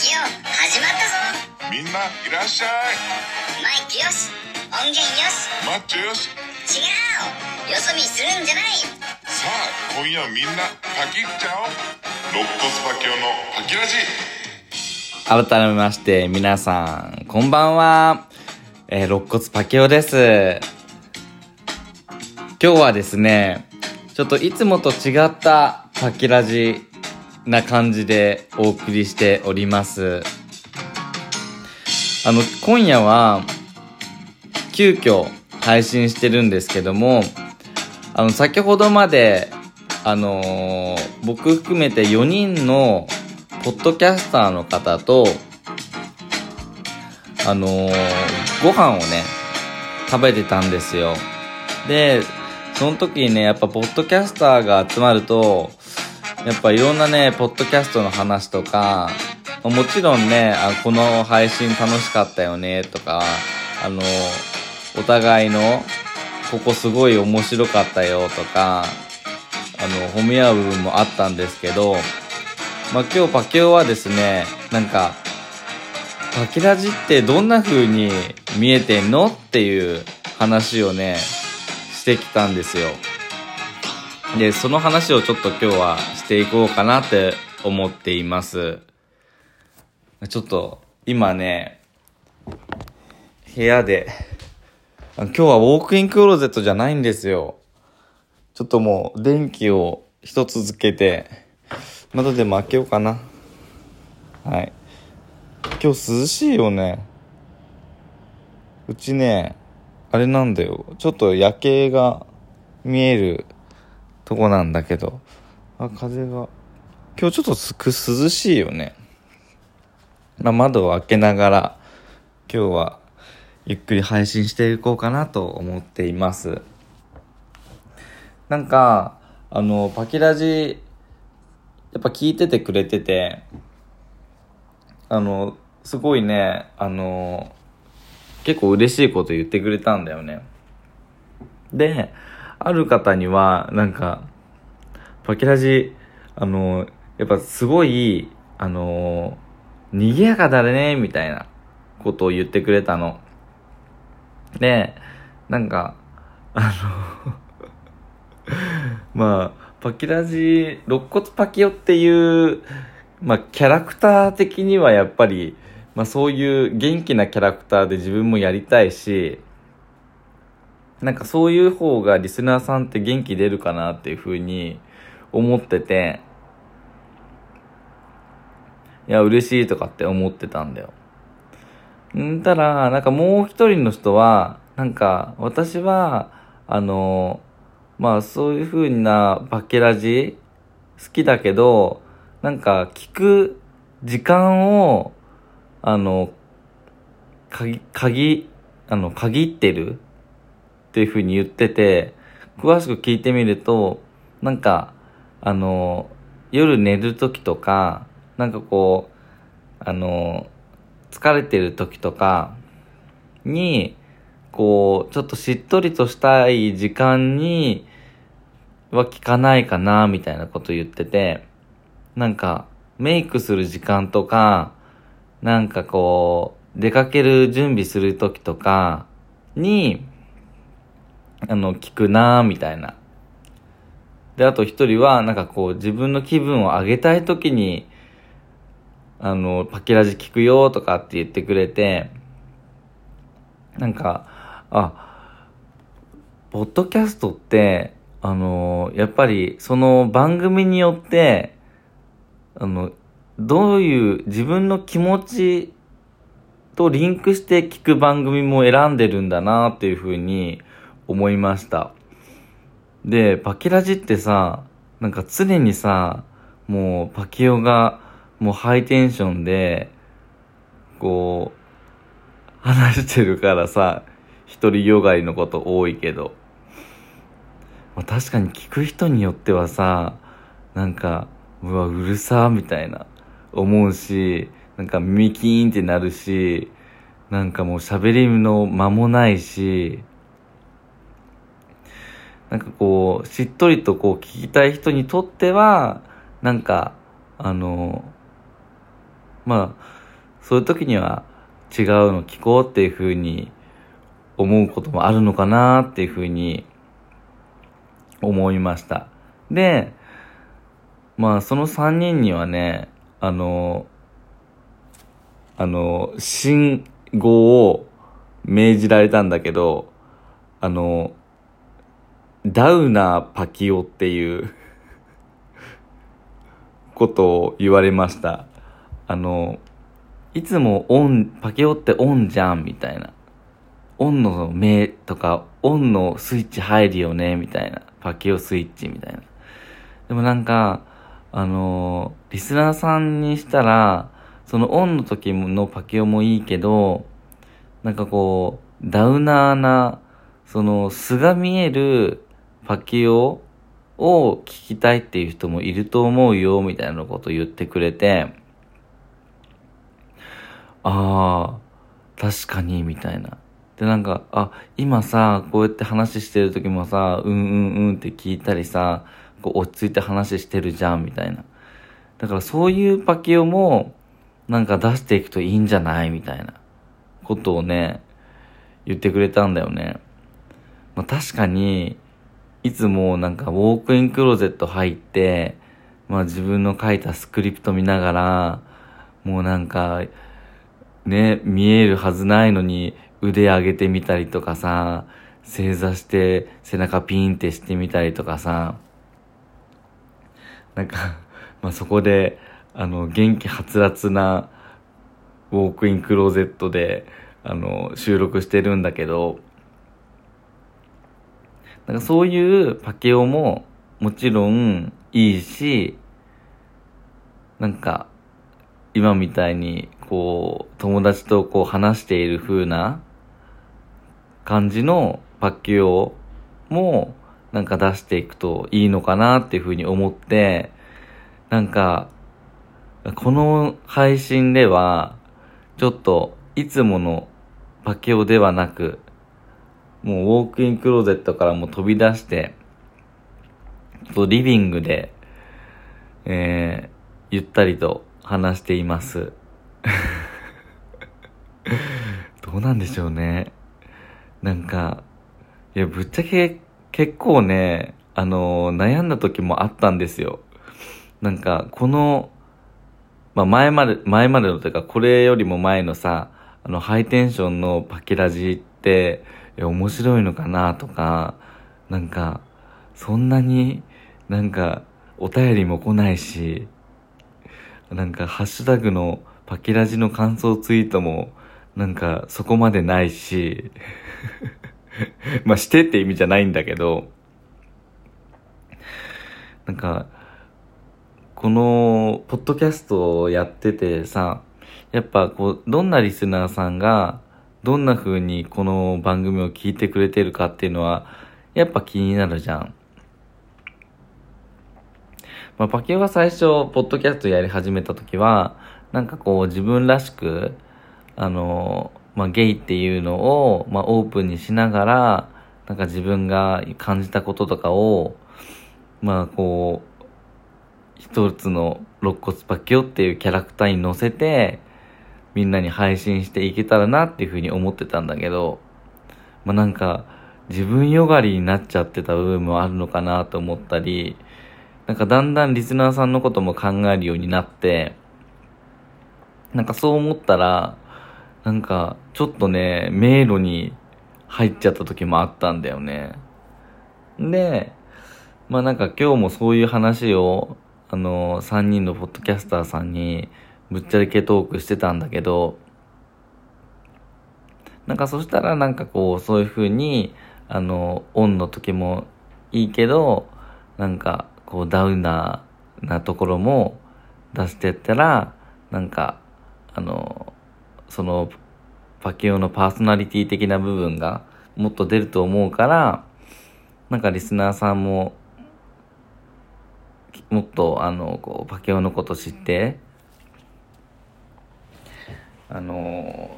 キオ始まったぞ。みんないらっしゃい。マイクよし。音源よし。マッチョよし。違う。よそ見するんじゃない。さあ今夜みんなパキっちゃおう。肋骨パキオのパキラジ。改めまして皆さんこんばんは、えー、肋骨パケオです。今日はですねちょっといつもと違ったパキラジな感じでお送りしておりますあの今夜は急遽配信してるんですけどもあの先ほどまであのー僕含めて4人のポッドキャスターの方と、あのーご飯をね、食べてたんですよ。で、その時にね、やっぱポッドキャスターが集まると、やっぱいろんなね、ポッドキャストの話とか、もちろんね、あこの配信楽しかったよね、とか、あのお互いの、ここすごい面白かったよ、とか、あの、褒め合う部分もあったんですけど、まあ、今日パケオはですね、なんか、パキラジってどんな風に見えてんの？っていう話をね、してきたんですよ。で、その話をちょっと今日はしていこうかなって思っています。ちょっと、今ね、部屋で、今日はウォークインクローゼットじゃないんですよ。ちょっともう電気を一つつけて、窓でも開けようかな。はい。今日涼しいよね。うちね、あれなんだよ。ちょっと夜景が見えるとこなんだけど。あ、風が。今日ちょっとすく涼しいよね。まあ、窓を開けながら、今日はゆっくり配信していこうかなと思っています。なんか、あの、パキラジ、やっぱ聞いててくれてて、あの、すごいね、あの、結構嬉しいこと言ってくれたんだよね。で、ある方には、なんか、パキラジ、あの、やっぱすごい、あの、賑やかだね、みたいなことを言ってくれたの。で、なんか、あの、まあ、パキラジ、肋骨パキオっていう、まあ、キャラクター的にはやっぱり、まあそういう元気なキャラクターで自分もやりたいし、なんかそういう方がリスナーさんって元気出るかなっていうふうに思ってて、いや、嬉しいとかって思ってたんだよ。んたら、なんかもう一人の人は、なんか私は、あの、まあそういう風なパケラジ好きだけど、なんか聞く時間を、あの、鍵、鍵、あの、限ってるっていう風に言ってて、詳しく聞いてみると、なんか、あの、夜寝る時とか、なんかこう、あの、疲れてる時とかに、こう、ちょっとしっとりとしたい時間には聞かないかな、みたいなこと言ってて、なんか、メイクする時間とか、なんかこう、出かける準備する時とかに、あの、聞くなー、みたいな。で、あと一人は、なんかこう、自分の気分を上げたい時に、あの、パキラジ聞くよとかって言ってくれて、なんか、あ、ポッドキャストって、あの、やっぱりその番組によって、あの、どういう自分の気持ちとリンクして聞く番組も選んでるんだなっていうふうに思いました。で、パキラジってさ、なんか常にさ、もうパキオがもうハイテンションで、こう、話してるからさ、一人よがりのこと多いけど。まあ、確かに聞く人によってはさ、なんか、うわ、うるさみたいな、思うし、なんか耳キーンってなるし、なんかもう喋りの間もないし、なんかこう、しっとりとこう聞きたい人にとっては、なんか、あの、まあ、そういう時には違うの聞こうっていうふうに思うこともあるのかなっていうふうに思いました。で、まあその3人にはね、あの、あの、信号を命じられたんだけど、あの、ダウナーパキオっていうことを言われました。あの、いつもオン、パキオってオンじゃんみたいな。オンの目とか、オンのスイッチ入るよねみたいな。パキオスイッチみたいな。でもなんか、あのリスナーさんにしたら、そのオンの時のパキオもいいけど、なんかこう、ダウナーな、その素が見えるパキオを聞きたいっていう人もいると思うよ、みたいなことを言ってくれて、ああ、確かに、みたいな。で、なんか、あ、今さ、こうやって話してる時もさ、うんうんうんって聞いたりさ、こう落ち着いて話してるじゃん、みたいな。だからそういうパキオも、なんか出していくといいんじゃないみたいなことをね、言ってくれたんだよね。まあ、確かに、いつもなんかウォークインクローゼット入って、まあ自分の書いたスクリプト見ながら、もうなんか、ね、見えるはずないのに腕上げてみたりとかさ、正座して背中ピーンってしてみたりとかさ、なんか、まあそこで、あの、元気はつらつなウォークインクローゼットで、あの、収録してるんだけど、なんかそういうパケオももちろんいいし、なんか、今みたいに、こう、友達とこう話している風な感じのパケオも、なんか出していくといいのかなっていう風に思って、なんか、この配信では、ちょっと、いつものパケオではなく、もうウォークインクローゼットからもう飛び出して、とリビングで、えー、ゆったりと話しています。どうなんでしょうね。なんか、いや、ぶっちゃけ結構ね、あの悩んだ時もあったんですよ。なんか、この、まあ、前まで、前までのというか、これよりも前のさ、あの、ハイテンションのパキラジって、面白いのかなとか、なんか、そんなになんか、お便りも来ないし、なんか、ハッシュタグのパキラジの感想ツイートも、なんか、そこまでないし、まあ、してって意味じゃないんだけど、なんか、この、ポッドキャストをやっててさ、やっぱこう、どんなリスナーさんが、どんな風にこの番組を聞いてくれてるかっていうのは、やっぱ気になるじゃん。まあ、パケオが最初、ポッドキャストやり始めた時は、なんかこう、自分らしく、あの、まあ、ゲイっていうのを、まあ、オープンにしながら、なんか自分が感じたこととかを、まあ、こう、一つの肋骨パキオっていうキャラクターに乗せて、みんなに配信していけたらなっていうふうに思ってたんだけど、まあなんか、自分よがりになっちゃってた部分もあるのかなと思ったり、なんかだんだんリスナーさんのことも考えるようになって、なんかそう思ったら、なんかちょっとね、迷路に入っちゃった時もあったんだよね。で、まあなんか今日もそういう話を、あの、3人のポッドキャスターさんにぶっちゃけトークしてたんだけど、なんかそしたらなんかこう、そういう風に、あの、オンの時もいいけど、なんかこうダウナーなところも出してったら、なんか、あの、その、パキオのパーソナリティ的な部分がもっと出ると思うから、なんかリスナーさんも、もっとあの、こう、パケオのこと知って、あの、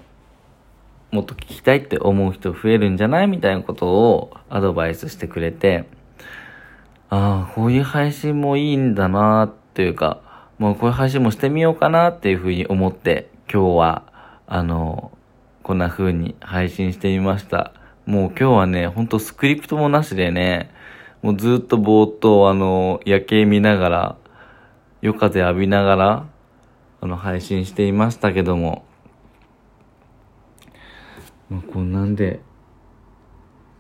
もっと聞きたいって思う人増えるんじゃないみたいなことをアドバイスしてくれて、ああ、こういう配信もいいんだなっていうか、もうこういう配信もしてみようかなっていうふうに思って、今日は、あの、こんな風に配信してみました。もう今日はね、ほんとスクリプトもなしでね、もうずっと冒頭、あの、夜景見ながら、夜風浴びながら、あの、配信していましたけども、まあ、こんなんで、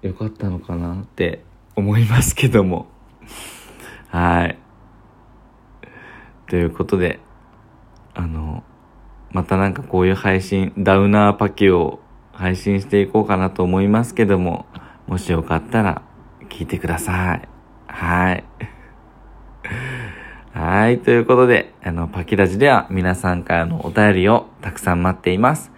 よかったのかなって思いますけども。はい。ということで、あの、またなんかこういう配信、ダウナーパキを配信していこうかなと思いますけども、もしよかったら聞いてください。はい。はい。ということで、あの、パキラジでは皆さんからのお便りをたくさん待っています。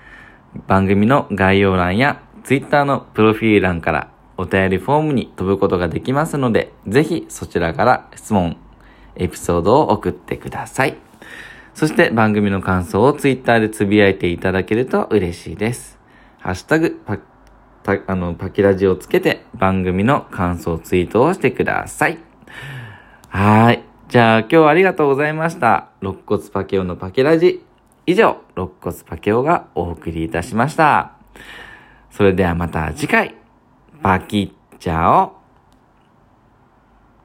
番組の概要欄や Twitter のプロフィール欄からお便りフォームに飛ぶことができますので、ぜひそちらから質問、エピソードを送ってください。そして番組の感想を Twitter でつぶやいていただけると嬉しいです。ハッシュタグパ、パあの、パキラジをつけて番組の感想ツイートをしてください。はい。じゃあ今日はありがとうございました。肋骨パケオのパケラジ。以上、肋骨パケオがお送りいたしました。それではまた次回。パキッチャオ。